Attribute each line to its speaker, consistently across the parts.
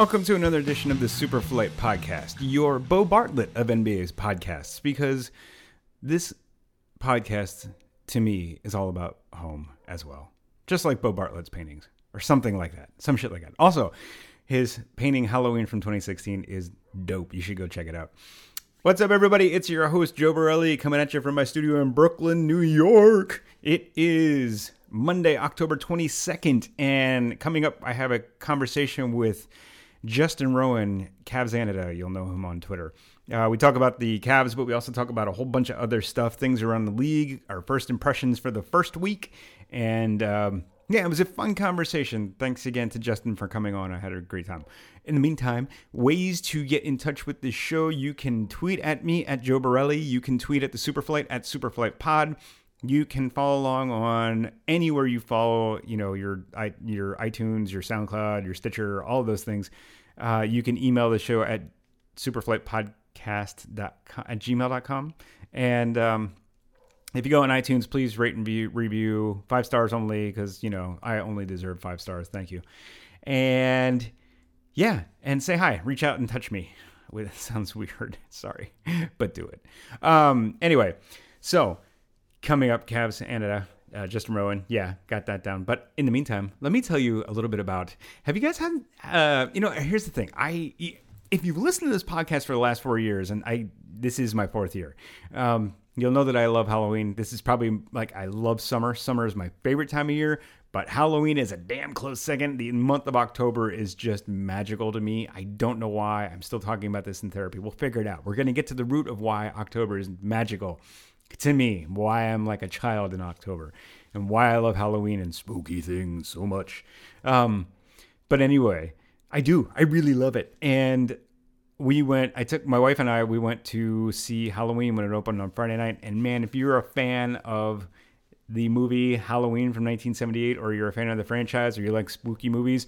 Speaker 1: Welcome to another edition of the Superflight Podcast, your Bo Bartlett of NBA's podcasts, because this podcast to me is all about home as well. Just like Bo Bartlett's paintings, or something like that. Some shit like that. Also, his painting Halloween from 2016 is dope. You should go check it out. What's up, everybody? It's your host, Joe Borelli, coming at you from my studio in Brooklyn, New York. It is Monday, October 22nd, and coming up, I have a conversation with Justin Rowan, Cavsanada. You'll know him on Twitter. Uh, we talk about the Cavs, but we also talk about a whole bunch of other stuff, things around the league, our first impressions for the first week, and um, yeah, it was a fun conversation. Thanks again to Justin for coming on. I had a great time. In the meantime, ways to get in touch with the show. You can tweet at me at Joe Borelli. You can tweet at the Superflight at Superflight Pod. You can follow along on anywhere you follow, you know, your your iTunes, your SoundCloud, your Stitcher, all of those things. Uh, you can email the show at superflightpodcast at gmail.com. And um, if you go on iTunes, please rate and view, review five stars only because, you know, I only deserve five stars. Thank you. And yeah, and say hi. Reach out and touch me. It sounds weird. Sorry, but do it. Um, anyway, so coming up, Cavsanada uh, Justin Rowan. Yeah, got that down. But in the meantime, let me tell you a little bit about. Have you guys had? Uh, you know, here's the thing. I if you've listened to this podcast for the last four years, and I this is my fourth year. Um, you'll know that I love Halloween. This is probably like I love summer. Summer is my favorite time of year, but Halloween is a damn close second. The month of October is just magical to me. I don't know why. I'm still talking about this in therapy. We'll figure it out. We're going to get to the root of why October is magical to me, why I'm like a child in October, and why I love Halloween and spooky things so much. Um, but anyway, I do. I really love it. And we went, I took my wife and I, we went to see Halloween when it opened on Friday night. And man, if you're a fan of the movie Halloween from 1978, or you're a fan of the franchise, or you like spooky movies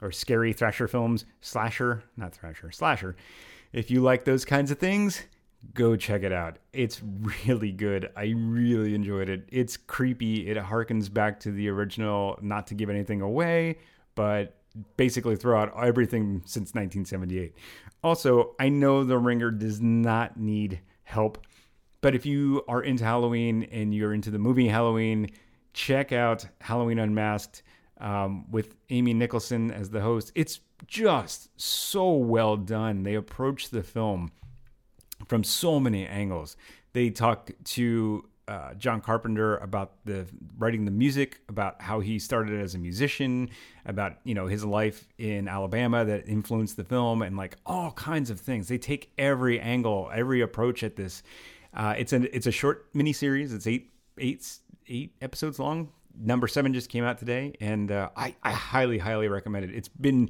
Speaker 1: or scary thrasher films, slasher, not thrasher, slasher, if you like those kinds of things, go check it out. It's really good. I really enjoyed it. It's creepy. It harkens back to the original, not to give anything away, but basically throw out everything since 1978. Also, I know The Ringer does not need help, but if you are into Halloween and you're into the movie Halloween, check out Halloween Unmasked um, with Amy Nicholson as the host. It's just so well done. They approach the film from so many angles. They talk to uh, John Carpenter about the writing the music, about how he started as a musician, about you know his life in Alabama that influenced the film, and like all kinds of things. They take every angle, every approach at this. Uh, it's a it's a short miniseries. It's eight eight eight episodes long. Number seven just came out today, and uh, I I highly highly recommend it. It's been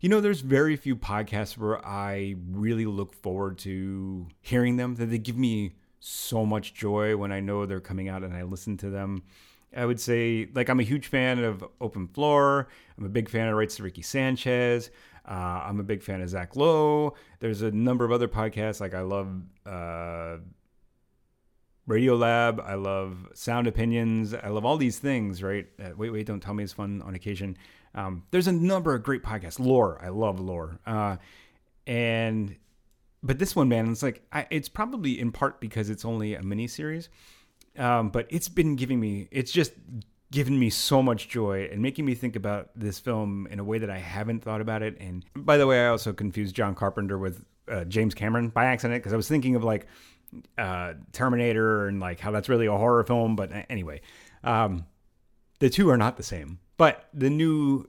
Speaker 1: you know, there's very few podcasts where I really look forward to hearing them, that they give me so much joy when I know they're coming out and I listen to them. I would say, like, I'm a huge fan of Open Floor. I'm a big fan of Rights to Ricky Sanchez. Uh, I'm a big fan of Zach Lowe. There's a number of other podcasts. Like, I love uh, Radio Lab. I love Sound Opinions. I love all these things, right? Uh, wait, wait, don't tell me it's fun on occasion. Um, there's a number of great podcasts. Lore, I love Lore, uh, and but this one, man, it's like I, it's probably in part because it's only a mini series, um, but it's been giving me, it's just given me so much joy and making me think about this film in a way that I haven't thought about it. And by the way, I also confused John Carpenter with uh, James Cameron by accident because I was thinking of like uh, Terminator and like how that's really a horror film. But anyway, um, the two are not the same. But the new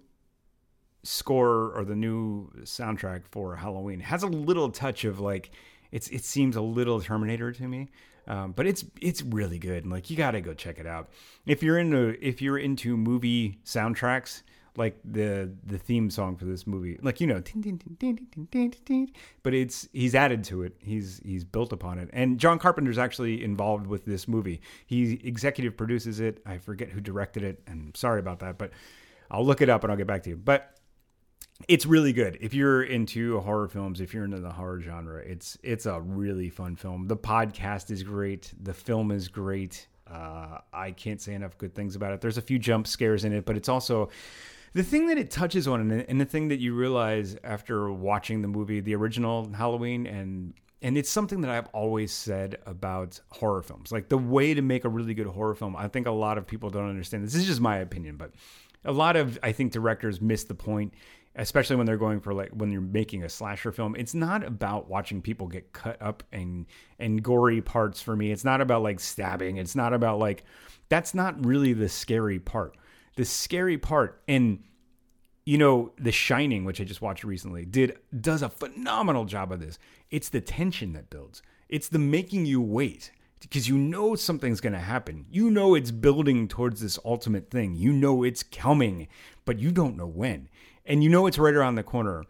Speaker 1: score or the new soundtrack for Halloween has a little touch of like it's it seems a little Terminator to me. Um, but it's it's really good and like you got to go check it out. If you're into if you're into movie soundtracks, like the the theme song for this movie. Like you know but it's he's added to it. He's he's built upon it. And john carpenter's actually involved with this movie. He executive produces it. I forget who directed it and sorry about that but i'll look it up and i'll get back to you. But it's really good. If you're into horror films if you're into the horror genre it's it's a really fun film. The podcast is great. The film is great. Uh, i can't say enough good things about it. There's a few jump scares in it but it's also the thing that it touches on, and the, thing that you realize after watching the movie, the original Halloween, and and it's something that I've always said about horror films. Like the way to make a really good horror film, I think a lot of people don't understand. This. This is just my opinion, but a lot of I think directors miss the point, especially when they're going for like when you're making a slasher film. It's not about watching people get cut up and and gory parts for me. It's not about like stabbing. It's not about like that's not really the scary part. The scary part and you know, The Shining, which I just watched recently, did does a phenomenal job of this. It's the tension that builds. It's the making you wait because you know something's going to happen. You know it's building towards this ultimate thing. You know it's coming, but you don't know when. And you know it's right around the corner.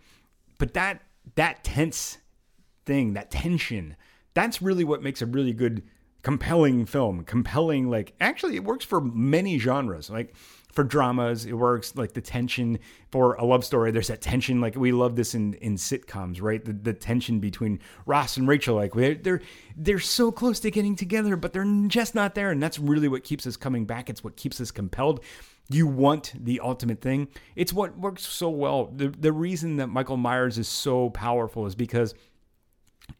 Speaker 1: But that that tense thing, that tension, that's really what makes a really good compelling film. Compelling like actually it works for many genres. Like for dramas it works like the tension for a love story there's that tension like we love this in in sitcoms right? The, the tension between ross and rachel like they're, they're they're so close to getting together but they're just not there and that's really what keeps us coming back. It's what keeps us compelled. You want the ultimate thing. It's what works so well. The, the reason that michael myers is so powerful is because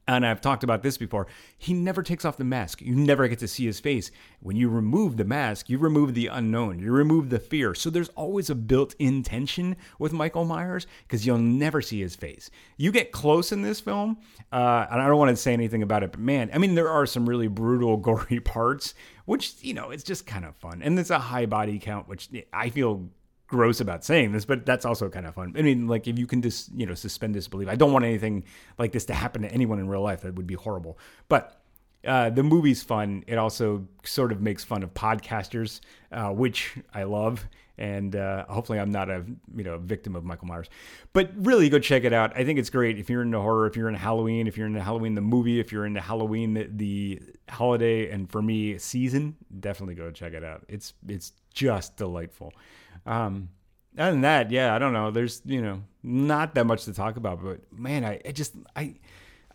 Speaker 1: and I've talked about this before, he never takes off the mask. You never get to see his face. When you remove the mask, you remove the unknown, you remove the fear. So there's always a built in tension with Michael Myers because you'll never see his face. You get close in this film, uh, and I don't want to say anything about it, but man, I mean, there are some really brutal, gory parts, which, you know, it's just kind of fun. And it's a high body count, which I feel gross about saying this, but that's also kind of fun. I mean, like if you can just you know suspend disbelief. I don't want anything like this to happen to anyone in real life. That would be horrible. But uh, the movie's fun. It also sort of makes fun of podcasters, uh, which I love. And uh, hopefully, I'm not a you know victim of Michael Myers. But really, go check it out. I think it's great. If you're into horror, if you're into Halloween, if you're into Halloween the movie, if you're into Halloween the, the holiday, and for me season, definitely go check it out. It's it's just delightful. Um, other than that, yeah, I don't know. There's you know not that much to talk about, but man, I, I just I.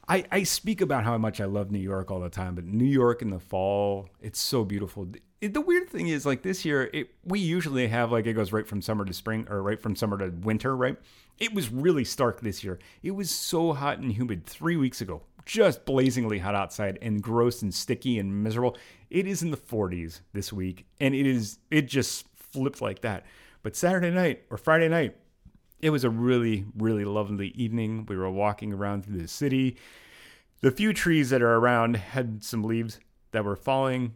Speaker 1: I, I speak about how much I love New York all the time, but New York in the fall, it's so beautiful. It, the weird thing is, like this year, it, we usually have like it goes right from summer to spring or right from summer to winter, right? It was really stark this year. It was so hot and humid three weeks ago, just blazingly hot outside and gross and sticky and miserable. It is in the 40s this week, and it is it just flipped like that. But Saturday night or Friday night, it was a really, really lovely evening. We were walking around through the city. The few trees that are around had some leaves that were falling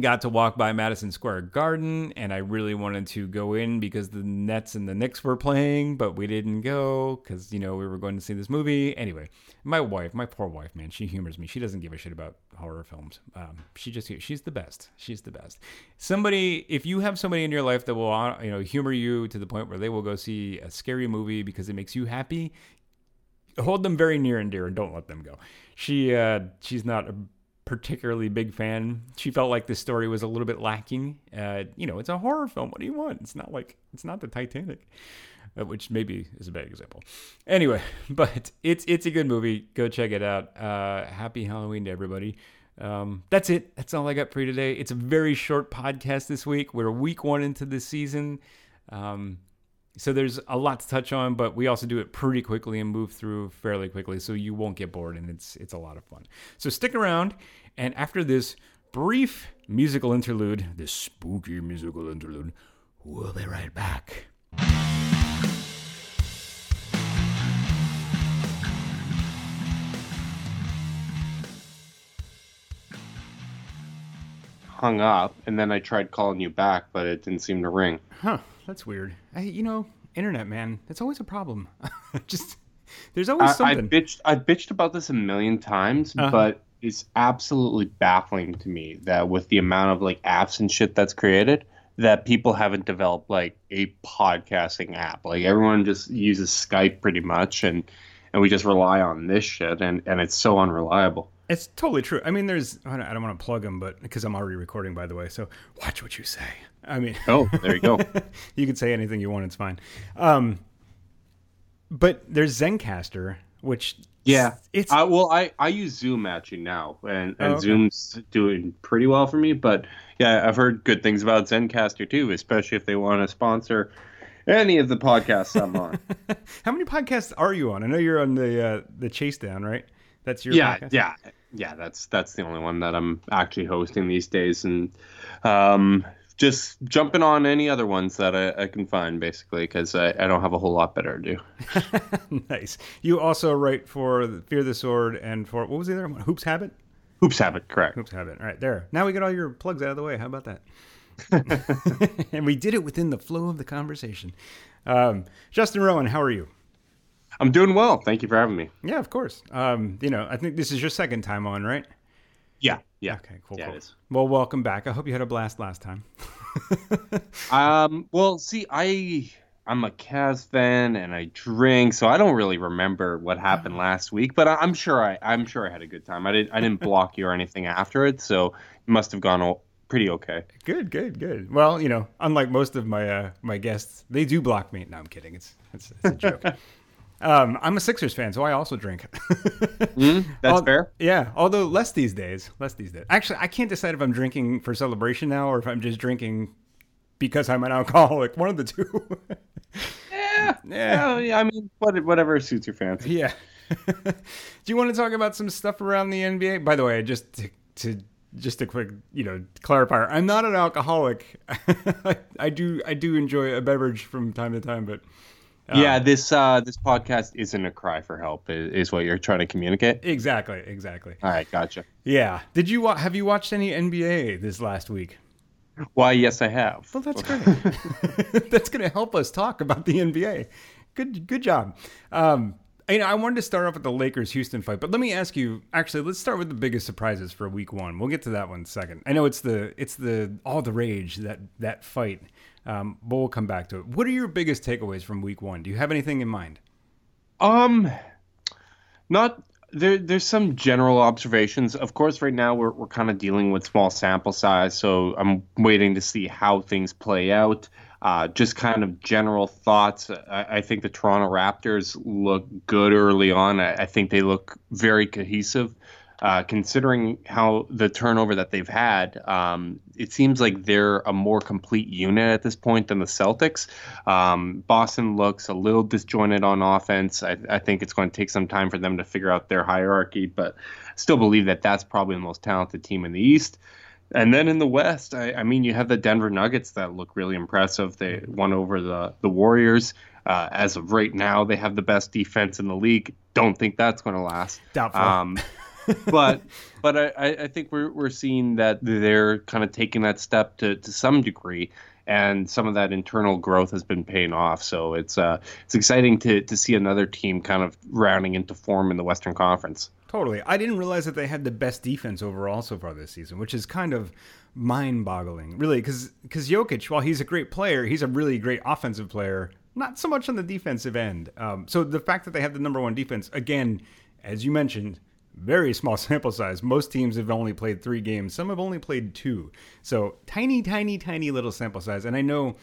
Speaker 1: got to walk by Madison Square Garden, and I really wanted to go in because the Nets and the Knicks were playing, but we didn't go because you know we were going to see this movie. Anyway, my wife, my poor wife, man, she humors me. She doesn't give a shit about horror films. Um, she just she's the best. She's the best. Somebody, if you have somebody in your life that will uh, you know humor you to the point where they will go see a scary movie because it makes you happy, hold them very near and dear and don't let them go. She uh, she's not a particularly big fan. She felt like the story was a little bit lacking. Uh, you know, it's a horror film. What do you want? It's not like it's not the Titanic, uh, which maybe is a bad example. Anyway, but it's it's a good movie. Go check it out. Uh, happy Halloween to everybody. Um, that's it. That's all I got for you today. It's a very short podcast this week. We're week one into the season. Um, so there's a lot to touch on, but we also do it pretty quickly and move through fairly quickly, so you won't get bored, and it's it's a lot of fun. So stick around, and after this brief musical interlude, this spooky musical interlude, we'll be right back.
Speaker 2: Hung up, and then I tried calling you back, but it didn't seem to ring.
Speaker 1: Huh? That's weird. I, you know, internet man, that's always a problem. Just there's always
Speaker 2: I, I
Speaker 1: something.
Speaker 2: bitched. I bitched about this a million times,
Speaker 1: Uh-huh.
Speaker 2: but it's absolutely baffling to me that with the amount of like apps and shit that's created, that people haven't developed like a podcasting app. Like everyone just uses Skype pretty much, and and we just rely on this shit, and and it's so unreliable.
Speaker 1: It's totally true. I mean, there's I don't, I don't want to plug them, but because I'm already recording, by the way. So watch what you say. I mean,
Speaker 2: Oh, there you go.
Speaker 1: you can say anything you want. It's fine. Um, but there's Zencastr, which
Speaker 2: Yeah,
Speaker 1: it's
Speaker 2: I, well, I, I use Zoom actually now, and, and
Speaker 1: Oh, okay.
Speaker 2: Zoom's doing pretty well for me. But yeah, I've heard good things about Zencastr too, especially if they want to sponsor any of the podcasts I'm on.
Speaker 1: How many podcasts are you on? I know you're on the uh, the Chase Down, right? That's your
Speaker 2: yeah,
Speaker 1: podcast?
Speaker 2: yeah, yeah. That's that's the only one that I'm actually hosting these days, and um, just jumping on any other ones that I, I can find, basically, because I, I don't have a whole lot better to
Speaker 1: do. nice. You also write for Fear the Sword and for what was the other one? Hoops Habit.
Speaker 2: Hoops Habit, correct.
Speaker 1: Hoops Habit. All right, there. Now we get all your plugs out of the way. How about that? and we did it within the flow of the conversation. Um, Justin Rowan, how are you?
Speaker 2: I'm doing well. Thank you for having me.
Speaker 1: Yeah, of course. Um, you know, I think this is your second time on, right?
Speaker 2: Yeah. Yeah.
Speaker 1: Okay. Cool.
Speaker 2: Yeah,
Speaker 1: cool.
Speaker 2: it is.
Speaker 1: Well, welcome back. I hope you had a blast last time.
Speaker 2: um. Well, see, I I'm a Cavs fan and I drink, so I don't really remember what happened last week. But I, I'm sure I I'm sure I had a good time. I didn't I didn't block you or anything after it, so it must have gone o- pretty okay.
Speaker 1: Good, good, good. Well, you know, unlike most of my uh, my guests, they do block me. No, I'm kidding. It's it's, it's a joke. um, I'm a Sixers fan, so I also drink.
Speaker 2: mm, that's
Speaker 1: Al-
Speaker 2: fair.
Speaker 1: Yeah, although less these days. Less these days. Actually, I can't decide if I'm drinking for celebration now or if I'm just drinking because I'm an alcoholic. One of the two.
Speaker 2: Yeah.
Speaker 1: Yeah.
Speaker 2: yeah. I mean, whatever suits your fancy.
Speaker 1: yeah. do you want to talk about some stuff around the NBA? By the way, just to, to just a quick, you know, clarifier. I'm not an alcoholic. I, I do I do enjoy a beverage from time to time, but um,
Speaker 2: yeah, this uh, this podcast isn't a cry for help. Is, is what you're trying to communicate.
Speaker 1: exactly, exactly.
Speaker 2: All right, gotcha.
Speaker 1: Yeah. Did you wa- have you watched any NBA this last week?
Speaker 2: Why, yes, I have.
Speaker 1: Well, that's great. that's going to help us talk about the NBA. Good, good job. Um, you know, I wanted to start off with the Lakers Houston fight, but let me ask you. Actually, let's start with the biggest surprises for Week One. We'll get to that one second. I know it's the it's the all the rage that that fight, um, but we'll come back to it. What are your biggest takeaways from Week One? Do you have anything in mind?
Speaker 2: Um, not there. There's some general observations. Of course, right now we're we're kind of dealing with small sample size, so I'm waiting to see how things play out. Uh, just kind of general thoughts. I, I think the Toronto Raptors look good early on. I, I think they look very cohesive. Uh, considering how the turnover that they've had, um, it seems like they're a more complete unit at this point than the Celtics. Um, Boston looks a little disjointed on offense. I, I, think it's going to take some time for them to figure out their hierarchy, but still believe that that's probably the most talented team in the East. And then in the West, I, I mean, you have the Denver Nuggets that look really impressive. They won over the the Warriors. Uh, as of right now, they have the best defense in the league. Don't think that's going to last.
Speaker 1: Doubtful.
Speaker 2: Um, but but I, I think we're we're seeing that they're kind of taking that step to, to some degree, and some of that internal growth has been paying off. So it's uh it's exciting to to see another team kind of rounding into form in the Western Conference.
Speaker 1: Totally. I didn't realize that they had the best defense overall so far this season, which is kind of mind-boggling, really, because because Jokic, while he's a great player, he's a really great offensive player. Not so much on the defensive end. Um, so the fact that they have the number one defense, again, as you mentioned, very small sample size. Most teams have only played three games. Some have only played two. So tiny, tiny, tiny little sample size. And I know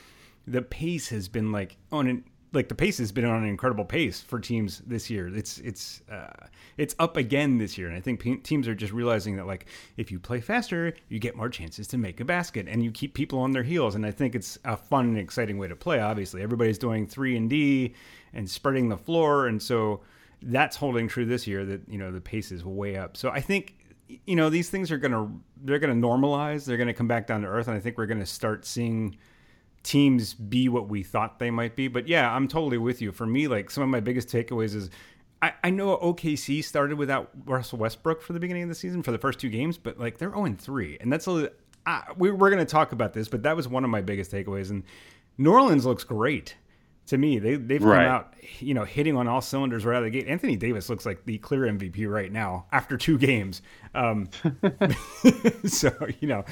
Speaker 1: the pace has been like on an like the pace has been on an incredible pace for teams this year. It's it's uh, it's up again this year, and I think teams are just realizing that like if you play faster, you get more chances to make a basket, and you keep people on their heels. And I think it's a fun and exciting way to play. Obviously, everybody's doing three and D and spreading the floor, and so that's holding true this year. That you know the pace is way up. So I think you know these things are gonna they're gonna normalize. They're gonna come back down to earth, and I think we're gonna start seeing teams be what we thought they might be. But yeah, I'm totally with you. For me, like some of my biggest takeaways is I, I know OKC started without Russell Westbrook for the beginning of the season for the first two games, but like they're 0 3. And that's a, uh, we, we're going to talk about this, but that was one of my biggest takeaways. And New Orleans looks great to me. They, they've come out, you know, hitting on all cylinders right out of the gate. Anthony Davis looks like the clear MVP right now after two games. Um, so, you know,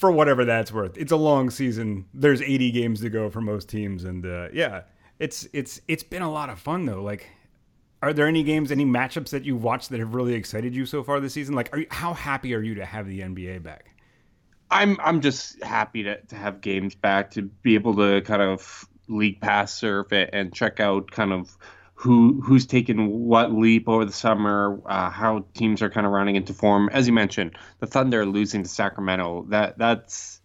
Speaker 1: for whatever that's worth. It's a long season. There's 80 games to go for most teams, and uh, yeah, it's it's it's been a lot of fun though. Like, are there any games, any matchups that you watched that have really excited you so far this season? Like, are you, how happy are you to have the NBA back?
Speaker 2: I'm I'm just happy to, to have games back to be able to kind of league pass surf it and check out kind of who who's taken what leap over the summer, uh, how teams are kind of rounding into form. As you mentioned, the Thunder losing to Sacramento that that's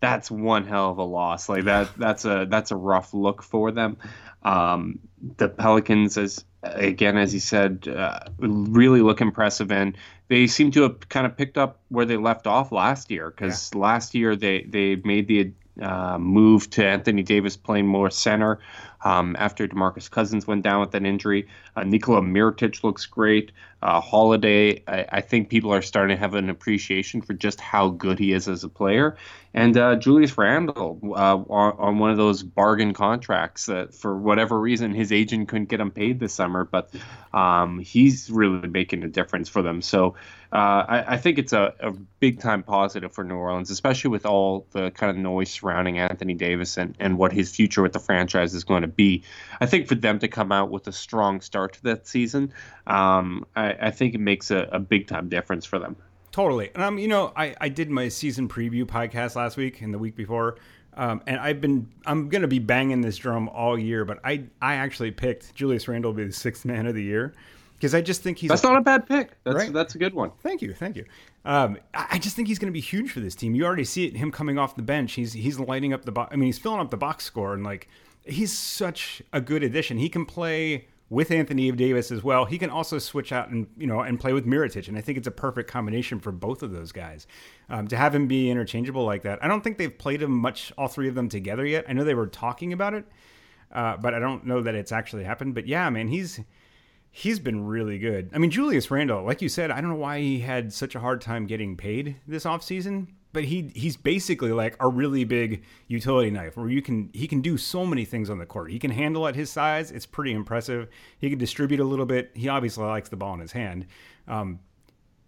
Speaker 2: that's one hell of a loss. Like that that's a that's a rough look for them. Um, the Pelicans, as again as you said, uh, really look impressive, and they seem to have kind of picked up where they left off last year. Because yeah. last year they they made the uh, move to Anthony Davis playing more center um, after DeMarcus Cousins went down with an injury. Uh, Nikola Mirotic looks great. Uh, Holiday, I, I, think people are starting to have an appreciation for just how good he is as a player. And uh, Julius Randle uh, on, on, one of those bargain contracts that, for whatever reason, his agent couldn't get him paid this summer, but um, he's really making a difference for them. So uh, I, I, think it's a, a, big time positive for New Orleans, especially with all the kind of noise surrounding Anthony Davis and, and what his future with the franchise is going to be. I think for them to come out with a strong start to that season, um, I, I, think it makes a, a big time difference for them.
Speaker 1: Totally. And um, you know, I, I did my season preview podcast last week and the week before. Um, and I've been I'm gonna be banging this drum all year, but I I actually picked Julius Randle to be the sixth man of the year because I just think he's
Speaker 2: that's a, not a bad pick. That's right? that's a good one.
Speaker 1: Thank you, thank you. Um, I just think he's going to be huge for this team. You already see it him coming off the bench. He's he's lighting up the box. I mean, he's filling up the box score and like he's such a good addition. He can play with Anthony Davis as well. He can also switch out and you know and play with Mirotic, and I think it's a perfect combination for both of those guys. Um, to have him be interchangeable like that, I don't think they've played him much, all three of them together yet. I know they were talking about it, uh, but I don't know that it's actually happened. But yeah, man, he's he's been really good. I mean, Julius Randle, like you said, I don't know why he had such a hard time getting paid this offseason, but he he's basically like a really big utility knife where you can he can do so many things on the court. He can handle at his size; it's pretty impressive. He can distribute a little bit. He obviously likes the ball in his hand. Um,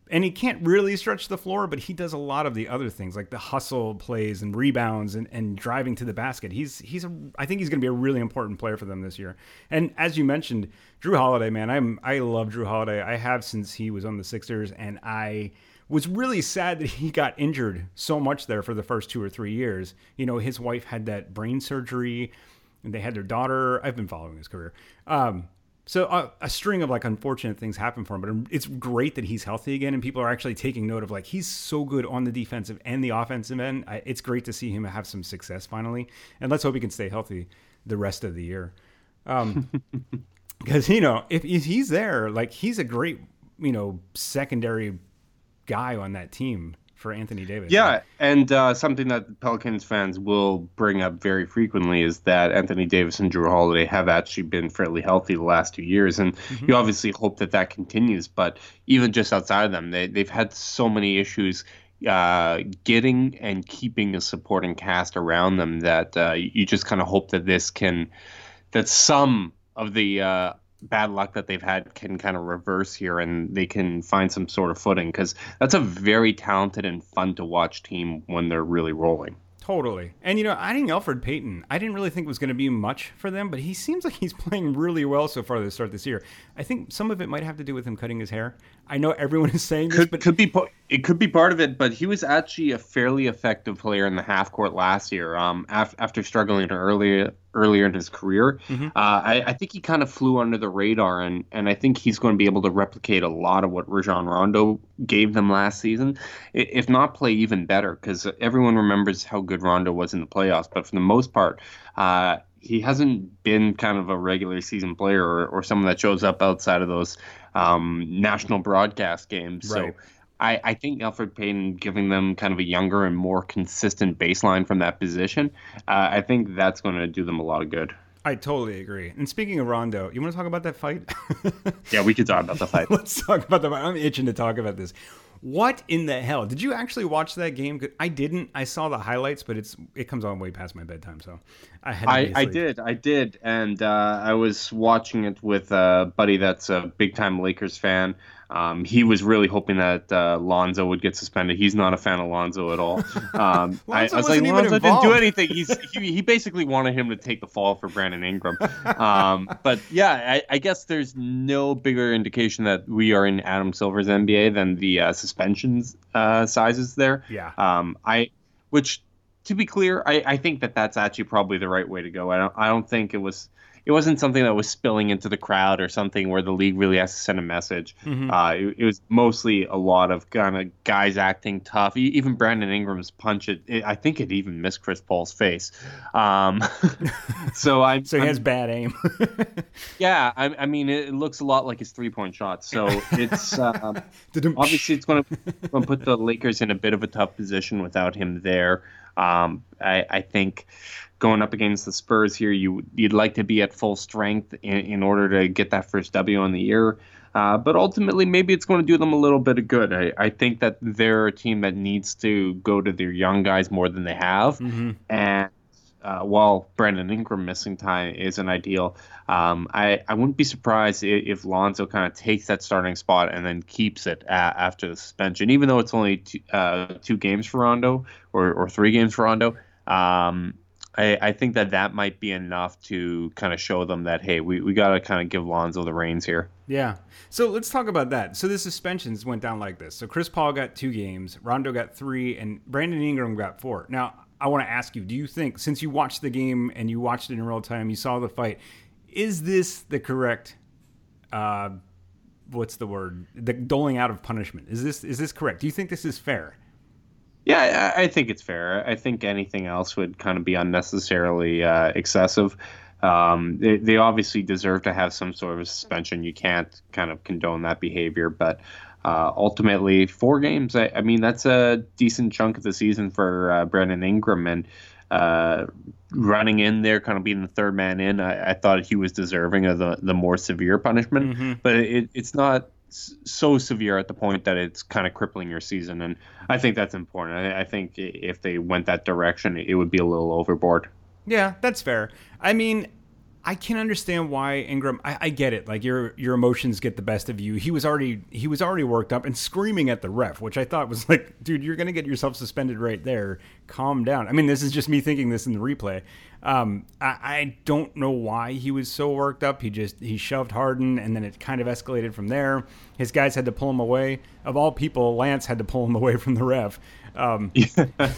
Speaker 1: and he can't really stretch the floor, but he does a lot of the other things like the hustle plays and rebounds and, and driving to the basket. He's he's a I think he's going to be a really important player for them this year. And as you mentioned, Jrue Holiday, man, I'm I love Jrue Holiday. I have since he was on the Sixers, and I was really sad that he got injured so much there for the first two or three years. You know, his wife had that brain surgery, and they had their daughter. I've been following his career. Um, so a, a, string of like unfortunate things happen for him, but it's great that he's healthy again, and people are actually taking note of like he's so good on the defensive and the offensive end. I, it's great to see him have some success finally, and let's hope he can stay healthy the rest of the year. Um, because you know if he's there, like he's a great you know secondary guy on that team for Anthony Davis.
Speaker 2: Yeah, and uh, something that Pelicans fans will bring up very frequently is that Anthony Davis and Jrue Holiday have actually been fairly healthy the last two years, and mm-hmm. you obviously hope that that continues. But even just outside of them, they they've had so many issues uh, getting and keeping a supporting cast around them that uh, you just kind of hope that this can that some of the uh, bad luck that they've had can kind of reverse here and they can find some sort of footing because that's a very talented and fun to watch team when they're really rolling.
Speaker 1: Totally. And, you know, adding Elfrid Payton, I didn't really think was going to be much for them, but he seems like he's playing really well so far to start this year. I think some of it might have to do with him cutting his hair. I know everyone is saying this,
Speaker 2: could,
Speaker 1: but
Speaker 2: could be it could be part of it. But he was actually a fairly effective player in the half court last year. Um, af- after struggling earlier earlier in his career, mm-hmm. uh, I, I, think he kind of flew under the radar, and and I think he's going to be able to replicate a lot of what Rajon Rondo gave them last season, if not play even better. Because everyone remembers how good Rondo was in the playoffs, but for the most part. Uh, he hasn't been kind of a regular season player or, or someone that shows up outside of those um, national broadcast games. Right. So I, I think Elfrid Payton giving them kind of a younger and more consistent baseline from that position, uh, I think that's going to do them a lot of good.
Speaker 1: I totally agree. And speaking of Rondo, you want to talk about that fight?
Speaker 2: yeah, we could talk about the fight.
Speaker 1: Let's talk about the fight. I'm itching to talk about this. What in the hell? Did you actually watch that game? I didn't. I saw the highlights, but it's it comes on way past my bedtime, so I had.
Speaker 2: I, I did, I did, and uh, I was watching it with a buddy that's a big time Lakers fan. Um, he was really hoping that uh, Lonzo would get suspended. He's not a fan of Lonzo at all. Um, I, I, was like, Lonzo didn't do anything. He's he, he, basically wanted him to take the fall for Brandon Ingram. Um, but yeah, I, I, guess there's no bigger indication that we are in Adam Silver's NBA than the uh, suspensions uh, sizes there.
Speaker 1: Yeah.
Speaker 2: Um, I which to be clear, I, I think that that's actually probably the right way to go. I don't I don't think it was it wasn't something that was spilling into the crowd or something where the league really has to send a message. Mm-hmm. Uh, it, it, was mostly a lot of kind of guys acting tough. Even Brandon Ingram's punch, it, it, I think it even missed Chris Paul's face. Um, so I
Speaker 1: so he has I'm, bad aim.
Speaker 2: yeah, I, I, mean it looks a lot like his three point shot. So it's um, obviously it's going to put the Lakers in a bit of a tough position without him there. Um, I, I think going up against the Spurs here, you you'd like to be at full strength in, in order to get that first W on the year. Uh, but ultimately, maybe it's going to do them a little bit of good. I, I think that they're a team that needs to go to their young guys more than they have. Mm-hmm. And uh, while Brandon Ingram missing time isn't ideal, um, I, I wouldn't be surprised if, if Lonzo kind of takes that starting spot and then keeps it after the suspension, even though it's only two, uh, two games for Rondo or, or three games for Rondo. Um, I, I think that that might be enough to kind of show them that hey, we, we got to kind of give Lonzo the reins here.
Speaker 1: Yeah. So let's talk about that. So the suspensions went down like this. So Chris Paul got two games, Rondo got three, and Brandon Ingram got four. Now I want to ask you: Do you think, since you watched the game and you watched it in real time, you saw the fight, is this the correct? Uh, what's the word? The doling out of punishment. Is this is this correct? Do you think this is fair?
Speaker 2: Yeah, I, I think it's fair. I think anything else would kind of be unnecessarily uh, excessive. Um, they, they, obviously deserve to have some sort of suspension. You can't kind of condone that behavior, but uh, ultimately, four games. I, I, mean, that's a decent chunk of the season for uh, Brandon Ingram, and uh, running in there, kind of being the third man in. I, I, thought he was deserving of the the more severe punishment, mm-hmm. but it, it's not so severe at the point that it's kind of crippling your season. And I think that's important. I, I, think if they went that direction, it would be a little overboard.
Speaker 1: Yeah, that's fair. I mean, I can understand why Ingram. I, I, get it. Like your your emotions get the best of you. He was already he was already worked up and screaming at the ref, which I thought was like, dude, you're gonna get yourself suspended right there. Calm down. I mean, this is just me thinking this in the replay. Um, I, I don't know why he was so worked up. He just he shoved Harden, and then it kind of escalated from there. His guys had to pull him away. Of all people, Lance had to pull him away from the ref. Um,
Speaker 2: yeah,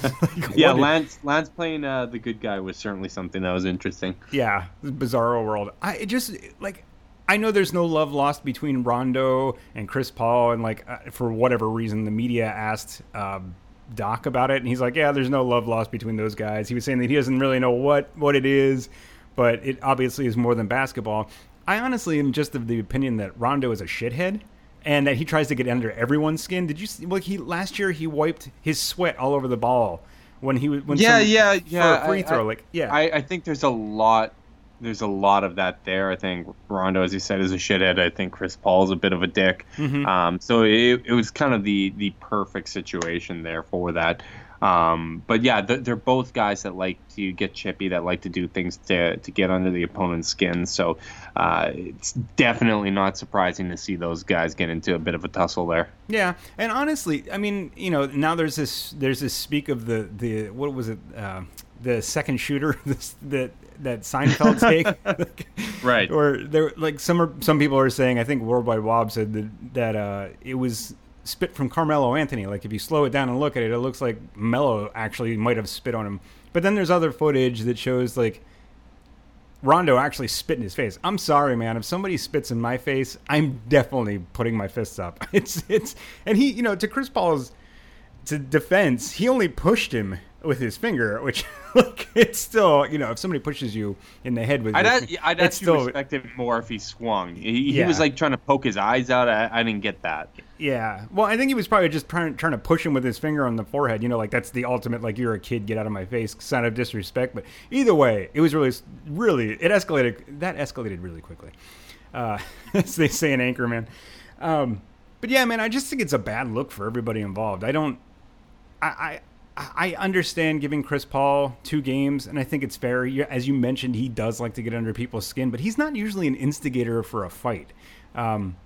Speaker 2: yeah Lance Lance playing uh, the good guy was certainly something that was interesting.
Speaker 1: Yeah, bizarro world. I just like I know there's no love lost between Rondo and Chris Paul, and like uh, for whatever reason, the media asked um, Doc about it, and he's like, "Yeah, there's no love lost between those guys." He was saying that he doesn't really know what what it is, but it obviously is more than basketball. I honestly am just of the opinion that Rondo is a shithead and that he tries to get under everyone's skin. Did you see? Well, he last year he wiped his sweat all over the ball when he was when
Speaker 2: yeah yeah yeah
Speaker 1: free throw.
Speaker 2: I,
Speaker 1: like yeah,
Speaker 2: I, I think there's a lot there's a lot of that there. I think Rondo, as you said, is a shithead. I think Chris Paul is a bit of a dick. Mm-hmm. Um, so it, it was kind of the the perfect situation there for that. Um, but yeah, they're both guys that like to get chippy, that like to do things to, to get under the opponent's skin. So uh, it's definitely not surprising to see those guys get into a bit of a tussle there.
Speaker 1: Yeah, and honestly, I mean, you know, now there's this there's this speak of the the what was it uh, the second shooter this, that that Seinfeld take,
Speaker 2: right?
Speaker 1: Or there like some are, some people are saying I think Worldwide Wob said that that uh, it was spit from Carmelo Anthony. Like if you slow it down and look at it, it looks like Melo actually might have spit on him. But then there's other footage that shows like Rondo actually spit in his face. I'm sorry, man. If somebody spits in my face, I'm definitely putting my fists up. It's it's and he, you know, to Chris Paul's to defense, he only pushed him with his finger, which like it's still you know if somebody pushes you in the head with
Speaker 2: I'd, your, I'd actually still, respect it more if he swung. He, yeah. he, was like trying to poke his eyes out. I, I, didn't get that.
Speaker 1: Yeah, well, I think he was probably just trying, trying to push him with his finger on the forehead. You know, like that's the ultimate like you're a kid, get out of my face sign of disrespect. But either way, it was really really it escalated. That escalated really quickly, uh, as they say in Anchorman. Um, but yeah, man, I just think it's a bad look for everybody involved. I don't. I, I understand giving Chris Paul two games, and I think it's fair. As you mentioned, he does like to get under people's skin, but he's not usually an instigator for a fight. Um,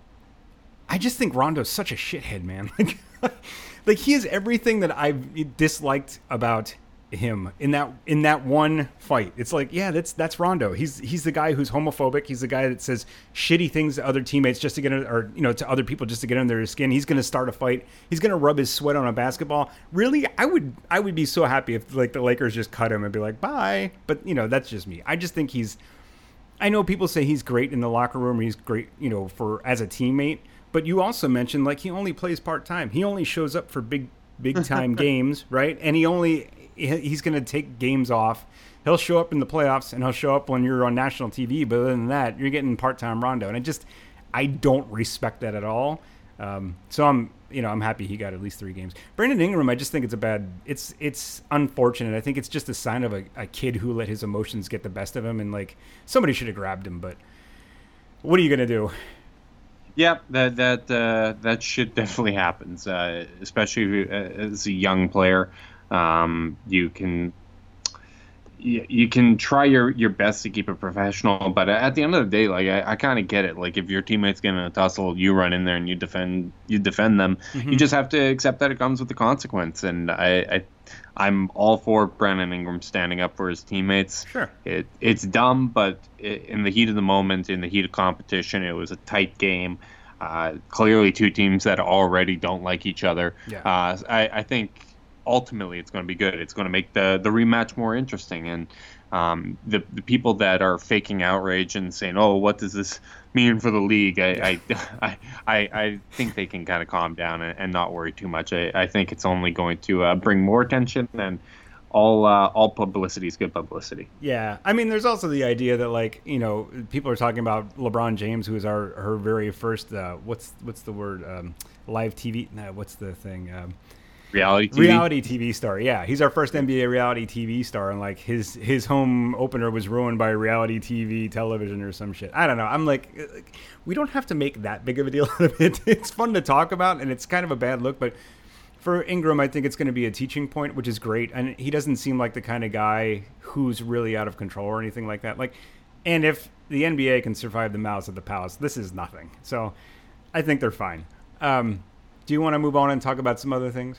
Speaker 1: I just think Rondo's such a shithead, man. Like, like he is everything that I've disliked about him in that in that one fight. It's like, yeah, that's that's Rondo. He's he's the guy who's homophobic. He's the guy that says shitty things to other teammates just to get or you know to other people just to get under their skin. He's going to start a fight. He's going to rub his sweat on a basketball. Really, I would I would be so happy if like the Lakers just cut him and be like, "Bye." But, you know, that's just me. I just think he's I know people say he's great in the locker room. He's great, you know, for as a teammate. But you also mentioned like he only plays part time. He only shows up for big big time games, right? And he only he's going to take games off. He'll show up in the playoffs and he'll show up when you're on national TV. But other than that, you're getting part time Rondo, and I just I don't respect that at all. Um, so I'm you know I'm happy he got at least three games. Brandon Ingram, I just think it's a bad. It's it's unfortunate. I think it's just a sign of a, a kid who let his emotions get the best of him, and like somebody should have grabbed him. But what are you gonna do?
Speaker 2: Yeah, that that uh, that shit definitely happens, uh, especially as a young player. Um, you can you, you can try your, your best to keep it professional, but at the end of the day, like I, I kind of get it. Like if your teammates get in a tussle, you run in there and you defend you defend them. Mm-hmm. You just have to accept that it comes with the consequence. And I, I I'm all for Brandon Ingram standing up for his teammates.
Speaker 1: Sure,
Speaker 2: it it's dumb, but in the heat of the moment, in the heat of competition, it was a tight game. Uh, clearly, two teams that already don't like each other.
Speaker 1: Yeah.
Speaker 2: Uh, I, I think ultimately it's going to be good. It's going to make the the rematch more interesting. And um, the the people that are faking outrage and saying, "Oh, what does this mean for the league?" I I, I, I think they can kind of calm down and, and not worry too much. I, I think it's only going to uh, bring more attention and. All, uh, all publicity is good publicity.
Speaker 1: Yeah, I mean, there's also the idea that like you know people are talking about LeBron James, who is our her very first uh, what's what's the word um, live TV? No, what's the thing? Um,
Speaker 2: reality TV?
Speaker 1: reality TV star. Yeah, he's our first NBA reality TV star, and like his his home opener was ruined by reality TV television or some shit. I don't know. I'm like, uh, we don't have to make that big of a deal out of it. It's fun to talk about, and it's kind of a bad look, but. For Ingram, I think it's going to be a teaching point, which is great. And he doesn't seem like the kind of guy who's really out of control or anything like that. Like, and if the NBA can survive the Malice at the Palace, this is nothing. So, I think they're fine. Um, do you want to move on and talk about some other things?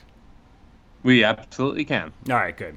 Speaker 2: We absolutely can.
Speaker 1: All right, good.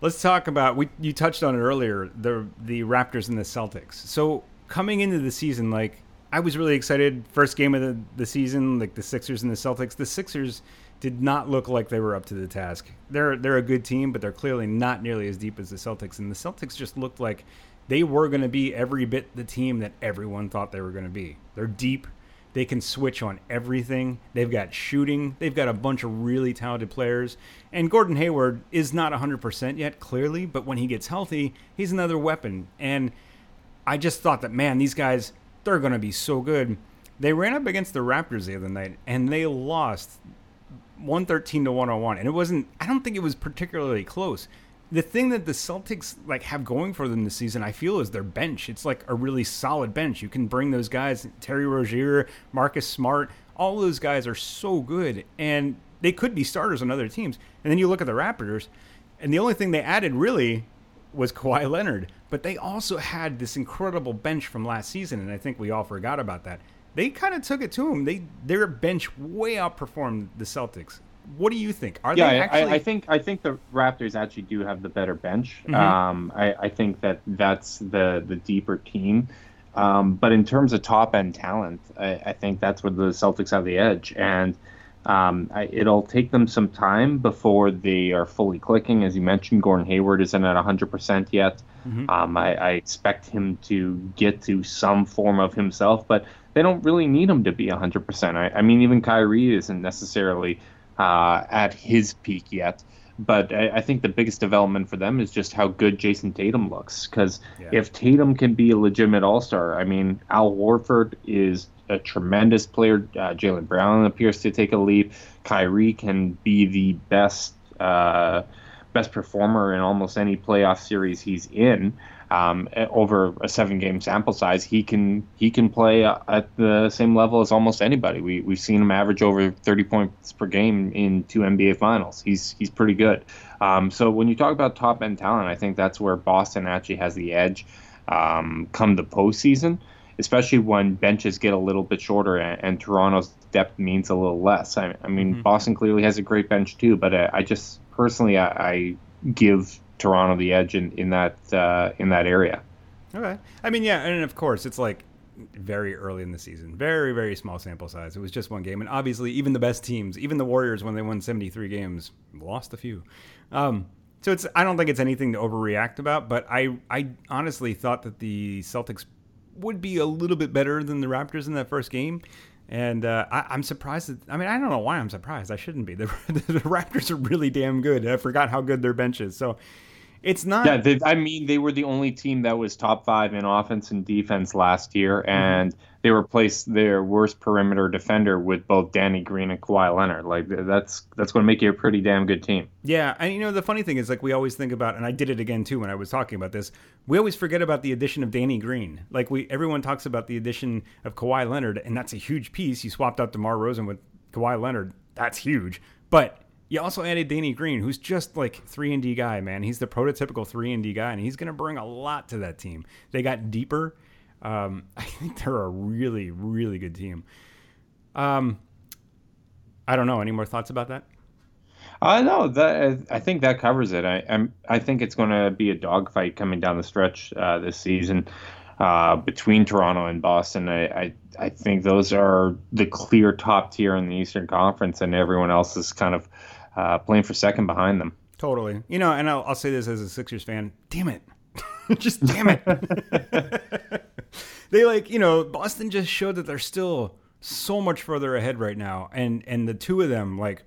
Speaker 1: Let's talk about we you touched on it earlier, the the Raptors and the Celtics. So coming into the season, like I was really excited. First game of the, the season, like the Sixers and the Celtics. The Sixers did not look like they were up to the task. They're they're a good team, but they're clearly not nearly as deep as the Celtics. And the Celtics just looked like they were going to be every bit the team that everyone thought they were going to be. They're deep. They can switch on everything. They've got shooting. They've got a bunch of really talented players. And Gordon Hayward is not 100% yet, clearly, but when he gets healthy, he's another weapon. And I just thought that, man, these guys, they're going to be so good. They ran up against the Raptors the other night, and they lost 113 to 101. And it wasn't, I don't think it was particularly close the thing that the Celtics like have going for them this season, I feel, is their bench. It's like a really solid bench. You can bring those guys, Terry Rozier, Marcus Smart, all those guys are so good, and they could be starters on other teams. And then you look at the Raptors, and the only thing they added really was Kawhi Leonard, but they also had this incredible bench from last season, and I think we all forgot about that. They kind of took it to them. They their bench way outperformed the Celtics. What do you think?
Speaker 2: Are yeah, they actually? I, I, think I think the Raptors actually do have the better bench. Mm-hmm. Um, I, I, think that that's the the deeper team. Um, but in terms of top end talent, I, I, think that's where the Celtics have the edge, and um, it'll take them some time before they are fully clicking. As you mentioned, Gordon Hayward isn't at 100% yet. Mm-hmm. Um, I, expect him to get to some form of himself, but they don't really need him to be 100%. I, mean, even Kyrie isn't necessarily uh, at his peak yet. But I, I, think the biggest development for them is just how good Jayson Tatum looks. Because yeah. if Tatum can be a legitimate All Star, I mean, Al Horford is a tremendous player. Uh, Jaylen Brown appears to take a leap. Kyrie can be the best uh, best performer in almost any playoff series he's in um, over a seven game sample size, he can he can play at the same level as almost anybody. We we've seen him average over 30 points per game in two NBA finals. He's he's pretty good. Um, so when you talk about top end talent, I think that's where Boston actually has the edge um, come the postseason, especially when benches get a little bit shorter and, and Toronto's depth means a little less. I, I mean, mm-hmm. Boston clearly has a great bench too, but I, I just personally I, I give Toronto the edge in in that uh, in that area.
Speaker 1: Okay, I mean, yeah, and of course, it's like very early in the season, very very small sample size. It was just one game, and obviously, even the best teams, even the Warriors, when they won seventy three games, lost a few. Um, so it's I don't think it's anything to overreact about, but I I honestly thought that the Celtics would be a little bit better than the Raptors in that first game. And uh, I, am surprised. That, I mean, I don't know why I'm surprised. I shouldn't be. The, the, Raptors are really damn good. I forgot how good their bench is. So it's not.
Speaker 2: Yeah, they, I mean, they were the only team that was top five in offense and defense last year, mm-hmm. and mm-hmm. they replaced their worst perimeter defender with both Danny Green and Kawhi Leonard. Like that's that's going to make you a pretty damn good team.
Speaker 1: Yeah, and you know the funny thing is, like we always think about, and I did it again too when I was talking about this. We always forget about the addition of Danny Green. Like we, everyone talks about the addition of Kawhi Leonard, and that's a huge piece. You swapped out DeMar DeRozan with Kawhi Leonard. That's huge, but you also added Danny Green, who's just like three and D guy, man. He's the prototypical three and D guy, and he's going to bring a lot to that team. They got deeper. Um, I think they're a really, really good team. Um, I don't know. Any more thoughts about that?
Speaker 2: Uh, no, that I think that covers it. I I'm, i think it's going to be a dogfight coming down the stretch uh, this season uh, between Toronto and Boston. I, I I think those are the clear top tier in the Eastern Conference, and everyone else is kind of uh, playing for second behind them.
Speaker 1: Totally. You know, and I'll, I'll say this as a Sixers fan. Damn it. just damn it. they like, you know, Boston just showed that they're still so much further ahead right now. And and the two of them, like,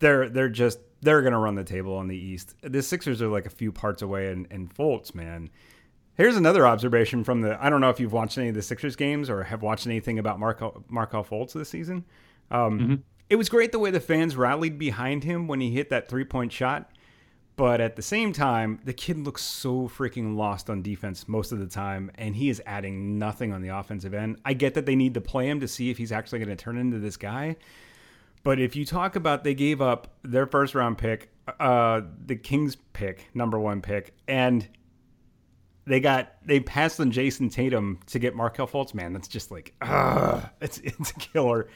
Speaker 1: they're they're just they're gonna run the table on the East. The Sixers are like a few parts away and, and Fultz, man. Here's another observation from the I don't know if you've watched any of the Sixers games or have watched anything about Markel Markelle Fultz this season. Um, mm-hmm it was great the way the fans rallied behind him when he hit that three point shot. But at the same time, the kid looks so freaking lost on defense most of the time, and he is adding nothing on the offensive end. I get that they need to play him to see if he's actually going to turn into this guy. But if you talk about they gave up their first round pick, uh, the Kings pick, number one pick, and they got they passed on Jayson Tatum to get Markelle Fultz, man, that's just like, uh, it's it's a killer.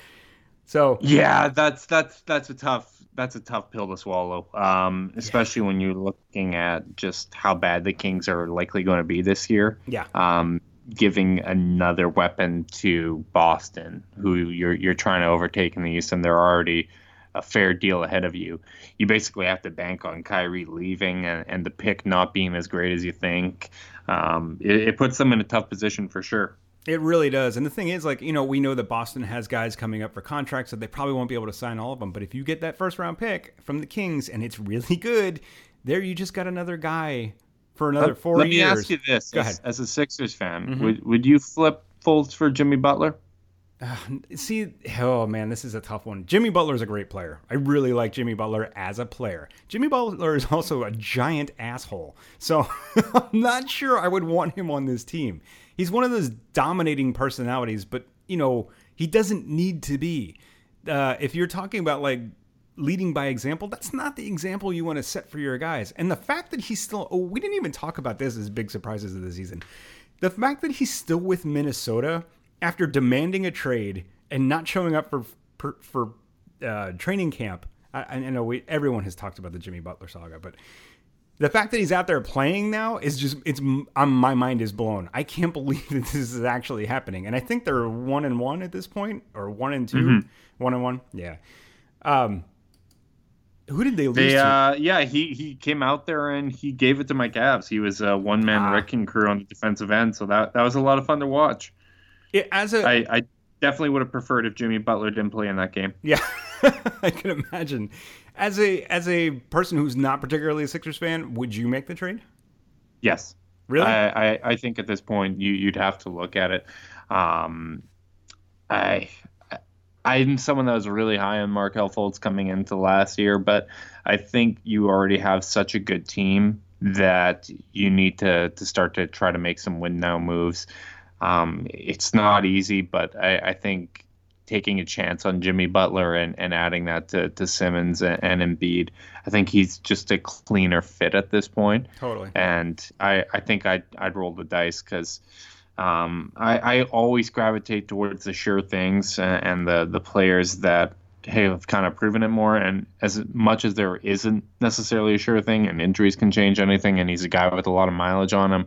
Speaker 1: So
Speaker 2: yeah, that's that's that's a tough that's a tough pill to swallow, um, especially yeah. when you're looking at just how bad the Kings are likely going to be this year.
Speaker 1: Yeah.
Speaker 2: Um, giving another weapon to Boston, who you're you're trying to overtake in the East, and they're already a fair deal ahead of you. You basically have to bank on Kyrie leaving and, and the pick not being as great as you think. Um, it, it puts them in a tough position for sure.
Speaker 1: It really does. And the thing is, like, you know, we know that Boston has guys coming up for contracts, so they probably won't be able to sign all of them. But if you get that first round pick from the Kings and it's really good, there you just got another guy for another four
Speaker 2: let,
Speaker 1: years.
Speaker 2: Let me ask you this Go as, ahead. as a Sixers fan, mm-hmm. would, would you flip Fultz for Jimmy Butler?
Speaker 1: Uh, see, oh man, this is a tough one. Jimmy Butler is a great player. I really like Jimmy Butler as a player. Jimmy Butler is also a giant asshole. So I'm not sure I would want him on this team. He's one of those dominating personalities, but you know, he doesn't need to be. Uh, if you're talking about like leading by example, that's not the example you want to set for your guys. And the fact that he's still, oh, we didn't even talk about this as big surprises of the season. The fact that he's still with Minnesota after demanding a trade and not showing up for for, for uh, training camp. I, I know we, everyone has talked about the Jimmy Butler saga, but the fact that he's out there playing now is just it's um, my mind is blown. I can't believe that this is actually happening, and I think they're one and one at this point, or one and 2 mm-hmm. one and one. Yeah. Um, who did they lose they,
Speaker 2: uh, yeah, he he came out there and he gave it to my Cavs. He was a one man ah. wrecking crew on the defensive end, so that that was a lot of fun to watch.
Speaker 1: It, as a,
Speaker 2: I, I definitely would have preferred if Jimmy Butler didn't play in that game.
Speaker 1: Yeah, I can imagine. As a as a person who's not particularly a Sixers fan, would you make the trade?
Speaker 2: Yes.
Speaker 1: Really?
Speaker 2: I, I, I think at this point you you'd have to look at it. Um, I I'm someone that was really high on Markelle Fultz coming into last year, but I think you already have such a good team that you need to to start to try to make some win now moves. Um, it's not easy, but I, I, think taking a chance on Jimmy Butler and, and adding that to, to Simmons and, and Embiid, I think he's just a cleaner fit at this point.
Speaker 1: Totally.
Speaker 2: And I, I think I'd, I'd roll the dice because um, I, I always gravitate towards the sure things and, and the, the players that have kind of proven it more. And as much as there isn't necessarily a sure thing, and injuries can change anything, and he's a guy with a lot of mileage on him,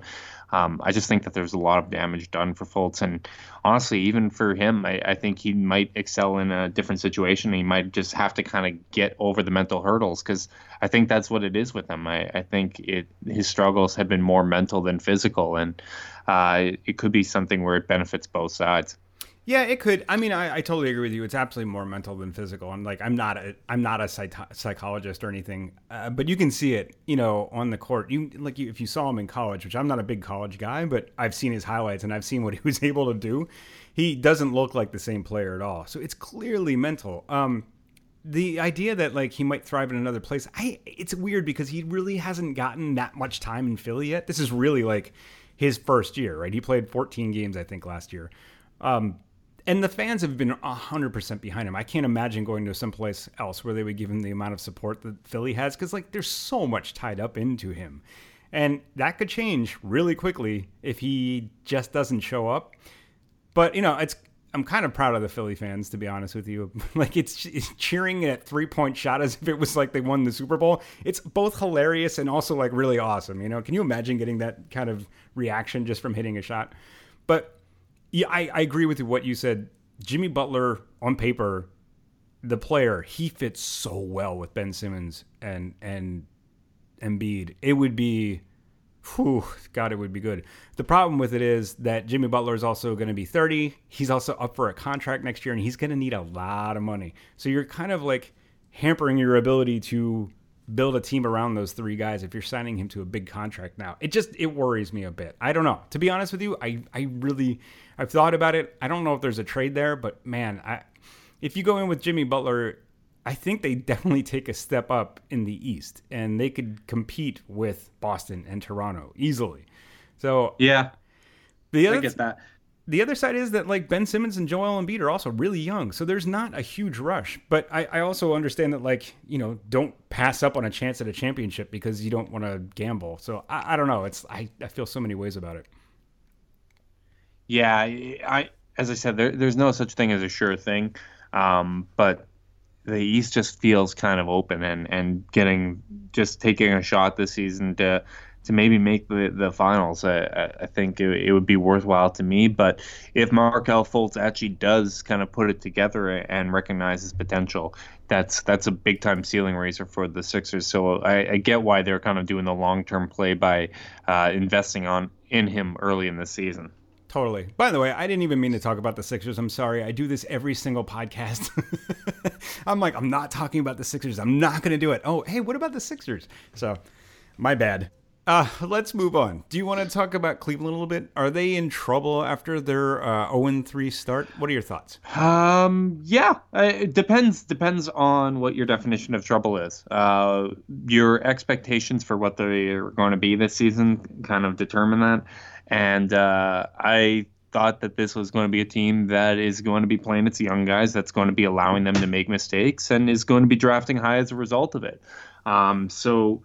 Speaker 2: Um, I just think that there's a lot of damage done for Fultz, and honestly, even for him, I, I think he might excel in a different situation. He might just have to kind of get over the mental hurdles because I think that's what it is with him. I, I think it his struggles have been more mental than physical, and uh, it could be something where it benefits both sides.
Speaker 1: Yeah, it could. I mean, I, I, totally agree with you. It's absolutely more mental than physical. And like, I'm not a, I'm not a psych- psychologist or anything, uh, but you can see it, you know, on the court. You like, you, if you saw him in college, which I'm not a big college guy, but I've seen his highlights and I've seen what he was able to do. He doesn't look like the same player at all. So it's clearly mental. Um, the idea that like he might thrive in another place, I, it's weird because he really hasn't gotten that much time in Philly yet. This is really like his first year, right? He played 14 games, I think, last year. Um, and the fans have been 100% behind him. I can't imagine going to someplace else where they would give him the amount of support that Philly has because, like, there's so much tied up into him. And that could change really quickly if he just doesn't show up. But, you know, it's I'm kind of proud of the Philly fans, to be honest with you. like it's, it's cheering at three point shot as if it was like they won the Super Bowl. It's both hilarious and also like really awesome. You know, can you imagine getting that kind of reaction just from hitting a shot? But yeah, I, I agree with what you said. Jimmy Butler on paper, the player, he fits so well with Ben Simmons and and Embiid. It would be whew, God, it would be good. The problem with it is that Jimmy Butler is also going to be 30. He's also up for a contract next year and he's going to need a lot of money. So you're kind of like hampering your ability to build a team around those three guys if you're signing him to a big contract now. It just it worries me a bit. I don't know. To be honest with you, I I really I've thought about it. I don't know if there's a trade there, but man, I if you go in with Jimmy Butler, I think they definitely take a step up in the East and they could compete with Boston and Toronto easily. So
Speaker 2: Yeah.
Speaker 1: The other
Speaker 2: I get that
Speaker 1: the other side is that like Ben Simmons and Joel Embiid are also really young, so there's not a huge rush. But I, I also understand that like you know don't pass up on a chance at a championship because you don't want to gamble. So I, I don't know. It's I, I feel so many ways about it.
Speaker 2: Yeah, I as I said, there, there's no such thing as a sure thing, um, but the East just feels kind of open and and getting just taking a shot this season to to maybe make the, the finals. I, I think it, it, would be worthwhile to me. But if Markelle Fultz actually does kind of put it together and recognize his potential, that's that's a big time ceiling raiser for the Sixers. So I, I get why they're kind of doing the long term play by uh, investing on in him early in the season.
Speaker 1: Totally. By the way, I didn't even mean to talk about the Sixers. I'm sorry. I do this every single podcast. I'm like, I'm not talking about the Sixers. I'm not going to do it. Oh, hey, what about the Sixers? So, my bad. Uh, let's move on. Do you want to talk about Cleveland a little bit? Are they in trouble after their uh, 0-3 start? What are your thoughts?
Speaker 2: Um, yeah, it depends depends on what your definition of trouble is. Uh, your expectations for what they're going to be this season kind of determine that. And uh, I thought that this was going to be a team that is going to be playing its young guys, that's going to be allowing them to make mistakes, and is going to be drafting high as a result of it. Um, so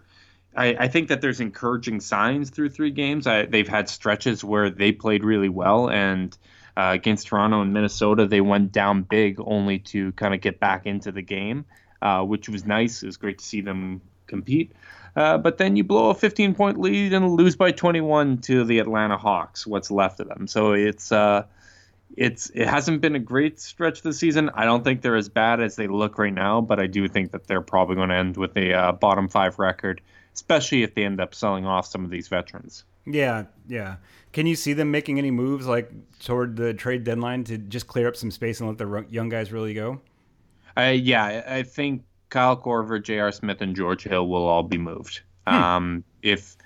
Speaker 2: I, I, think that there's encouraging signs through three games. I, they've had stretches where they played really well, and uh, against Toronto and Minnesota, they went down big only to kind of get back into the game, uh, which was nice. It was great to see them compete. Uh, but then you blow a 15 point lead and lose by 21 to the Atlanta Hawks, what's left of them. So it's uh, it's it hasn't been a great stretch this season. I don't think they're as bad as they look right now, but I do think that they're probably going to end with a uh, bottom five record, especially if they end up selling off some of these veterans.
Speaker 1: Yeah, yeah. Can you see them making any moves like toward the trade deadline to just clear up some space and let the young guys really go?
Speaker 2: Uh, yeah, I think Kyle Korver, J.R. Smith, and George Hill will all be moved. Hmm. Um, if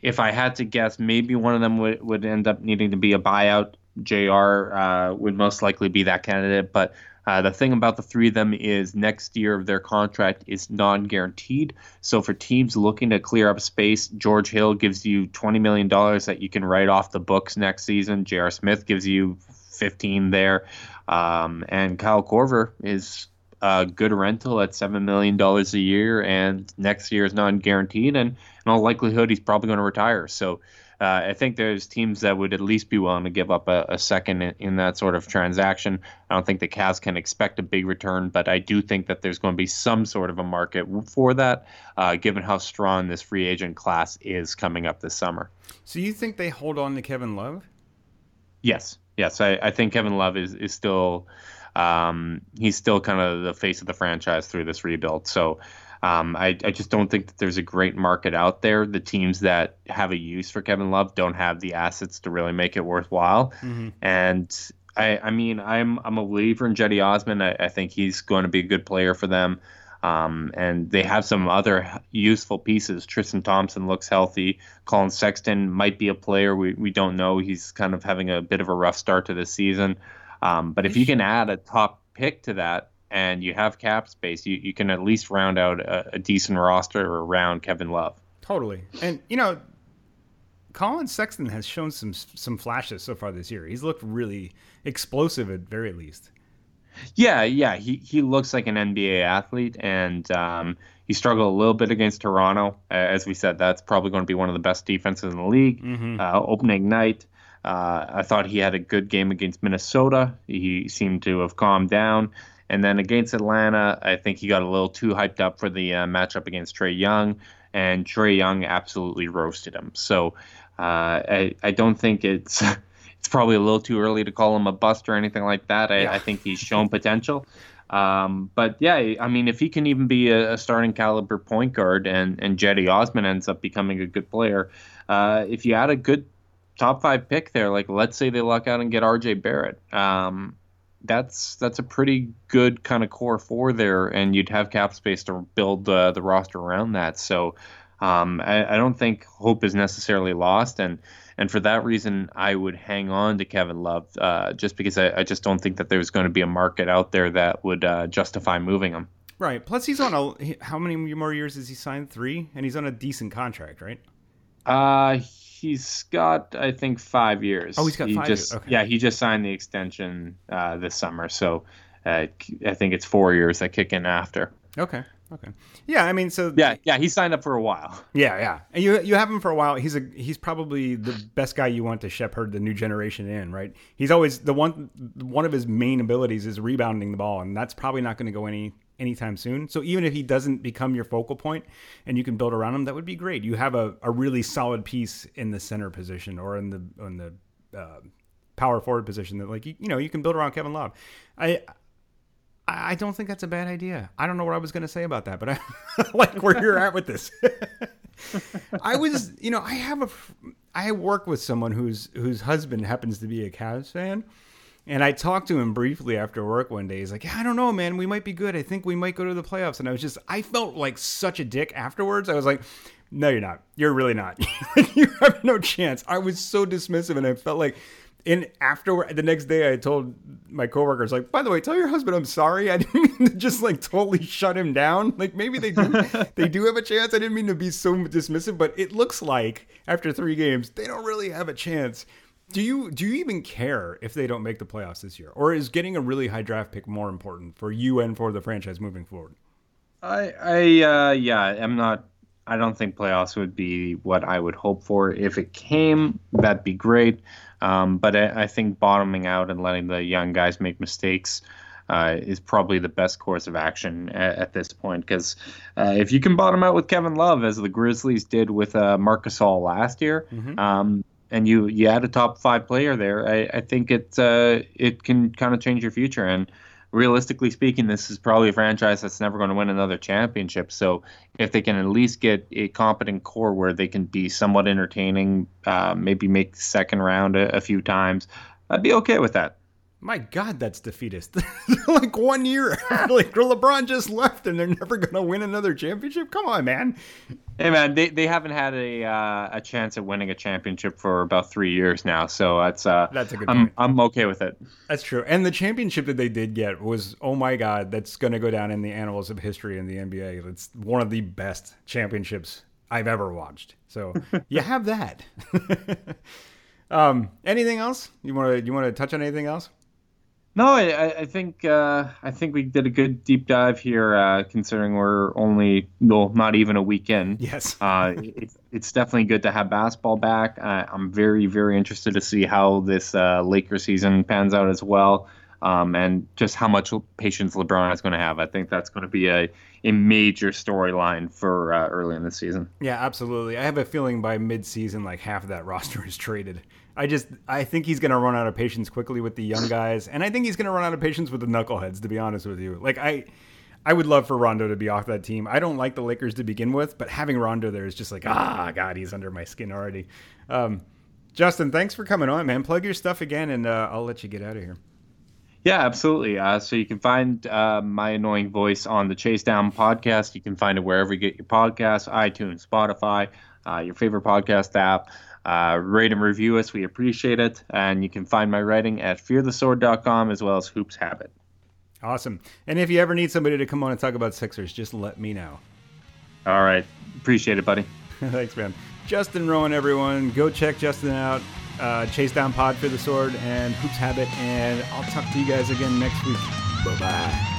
Speaker 2: if I had to guess, maybe one of them would, would end up needing to be a buyout. J.R. Uh, would most likely be that candidate, but uh, the thing about the three of them is next year of their contract is non-guaranteed. So for teams looking to clear up space, George Hill gives you twenty million dollars that you can write off the books next season. J.R. Smith gives you fifteen there, um, and Kyle Korver is a good rental at seven million dollars a year, and next year is non-guaranteed, and in all likelihood he's probably going to retire. So uh, I think there's teams that would at least be willing to give up a, a second in, in, that sort of transaction. I don't think the Cavs can expect a big return, but I do think that there's going to be some sort of a market for that, uh, given how strong this free agent class is coming up this summer.
Speaker 1: So you think they hold on to Kevin Love?
Speaker 2: Yes, yes. I, I think Kevin Love is is still um, he's still kind of the face of the franchise through this rebuild. So um, I, I just don't think that there's a great market out there. The teams that have a use for Kevin Love don't have the assets to really make it worthwhile. Mm-hmm. And I, I mean, I'm I'm a believer in Cedi Osman. I, I think he's going to be a good player for them. Um, and they have some other useful pieces. Tristan Thompson looks healthy. Collin Sexton might be a player. We, we don't know. He's kind of having a bit of a rough start to this season. Um, but if you can add a top pick to that, and you have cap space, you, you can at least round out a, a decent roster around Kevin Love.
Speaker 1: Totally. And, you know, Collin Sexton has shown some some flashes so far this year. He's looked really explosive at very least.
Speaker 2: Yeah, yeah, he he looks like an NBA athlete, and um, he struggled a little bit against Toronto. As we said, that's probably going to be one of the best defenses in the league. Mm-hmm. Uh, opening night, uh, I thought he had a good game against Minnesota. He seemed to have calmed down. And then against Atlanta, I think he got a little too hyped up for the uh, matchup against Trae Young, and Trae Young absolutely roasted him. So uh, I, I don't think it's it's probably a little too early to call him a bust or anything like that. I, yeah. I think he's shown potential. Um, but yeah, I mean, if he can even be a, a, starting caliber point guard and, and Cedi Osman ends up becoming a good player, uh, if you add a good top five pick there, like let's say they luck out and get RJ Barrett, um, that's that's a pretty good kind of core four there, and you'd have cap space to build uh, the roster around that. So um, I, I, don't think hope is necessarily lost, and and for that reason, I would hang on to Kevin Love uh, just because I, I, just don't think that there's going to be a market out there that would uh, justify moving him.
Speaker 1: Right. Plus, he's on a how many more years has he signed? Three, and he's on a decent contract, right?
Speaker 2: Uh he's got I think five years.
Speaker 1: Oh, he's got
Speaker 2: he
Speaker 1: five
Speaker 2: just,
Speaker 1: years. Okay.
Speaker 2: Yeah, he just signed the extension uh, this summer, so uh, I think it's four years that kick in after.
Speaker 1: Okay. Okay. Yeah, I mean, so
Speaker 2: yeah, yeah, he signed up for a while.
Speaker 1: Yeah, yeah, and you you have him for a while. He's a he's probably the best guy you want to shepherd the new generation in, right? He's always the one one of his main abilities is rebounding the ball, and that's probably not going to go any anytime soon. So even if he doesn't become your focal point and you can build around him, that would be great. You have a, a really solid piece in the center position or in the in the uh, power forward position that like you, you know you can build around Kevin Love. I I don't think that's a bad idea. I don't know what I was going to say about that, but I like where you're at with this. I was, you know, I have a, I work with someone whose whose husband happens to be a Cavs fan, and I talked to him briefly after work one day. He's like, yeah, I don't know, man. We might be good. I think we might go to the playoffs. And I was just, I felt like such a dick afterwards. I was like, no, you're not. You're really not. you have no chance. I was so dismissive and I felt like, and after the next day, I told my coworkers, like, by the way, tell your husband I'm sorry. I didn't mean to just like totally shut him down. Like maybe they do, they do have a chance. I didn't mean to be so dismissive, but it looks like after three games, they don't really have a chance do you do you even care if they don't make the playoffs this year, or is getting a really high draft pick more important for you and for the franchise moving forward?
Speaker 2: I, I, uh, yeah, I'm not. I don't think playoffs would be what I would hope for. If it came, that'd be great. Um, but I, I, think bottoming out and letting the young guys make mistakes uh, is probably the best course of action at, at this point. Because uh, if you can bottom out with Kevin Love, as the Grizzlies did with uh, Marc Gasol last year, mm-hmm. um, and you you add a top five player there, I, I think it uh, it can kind of change your future. And realistically speaking, this is probably a franchise that's never going to win another championship. So if they can at least get a competent core where they can be somewhat entertaining, uh, maybe make the second round a, a few times, I'd be okay with that.
Speaker 1: My God, that's defeatist. like one year, like LeBron just left, and they're never gonna win another championship. Come on, man.
Speaker 2: Hey, man, they, they haven't had a uh, a chance at winning a championship for about three years now, so that's uh
Speaker 1: that's a good.
Speaker 2: I'm point. I'm okay with it.
Speaker 1: That's true, and the championship that they did get was oh my God, that's gonna go down in the annals of history in the NBA. It's one of the best championships I've ever watched. So you have that. um, anything else you want to you want to touch on anything else?
Speaker 2: No, I, I think uh, I think we did a good deep dive here, uh, considering we're only well, not even a weekend.
Speaker 1: Yes,
Speaker 2: uh, it's it's definitely good to have basketball back. I'm very very interested to see how this uh, Lakers season pans out as well, um, and just how much patience LeBron is going to have. I think that's going to be a a major storyline for uh, early in the season.
Speaker 1: Yeah, absolutely. I have a feeling by mid-season, like half of that roster is traded. I just I think he's going to run out of patience quickly with the young guys, and I think he's going to run out of patience with the knuckleheads. To be honest with you, like I. I would love for Rondo to be off that team. I don't like the Lakers to begin with, but having Rondo there is just like, ah, God, he's under my skin already. Um, Justin, thanks for coming on, man. Plug your stuff again, and uh, I'll let you get out of here.
Speaker 2: Yeah, absolutely. Uh, so you can find uh, my annoying voice on the Chase Down podcast. You can find it wherever you get your podcasts, iTunes, Spotify, uh, your favorite podcast app. Uh, rate and review us. We appreciate it. And you can find my writing at fearthesword.com as well as Hoops Habit.
Speaker 1: Awesome. And if you ever need somebody to come on and talk about Sixers, just let me know.
Speaker 2: All right. Appreciate it, buddy.
Speaker 1: Thanks, man. Justin Rowan, everyone. Go check Justin out. Uh, Chase Down Pod Fear the Sword and Hoops Habit. And I'll talk to you guys again next week. Bye bye.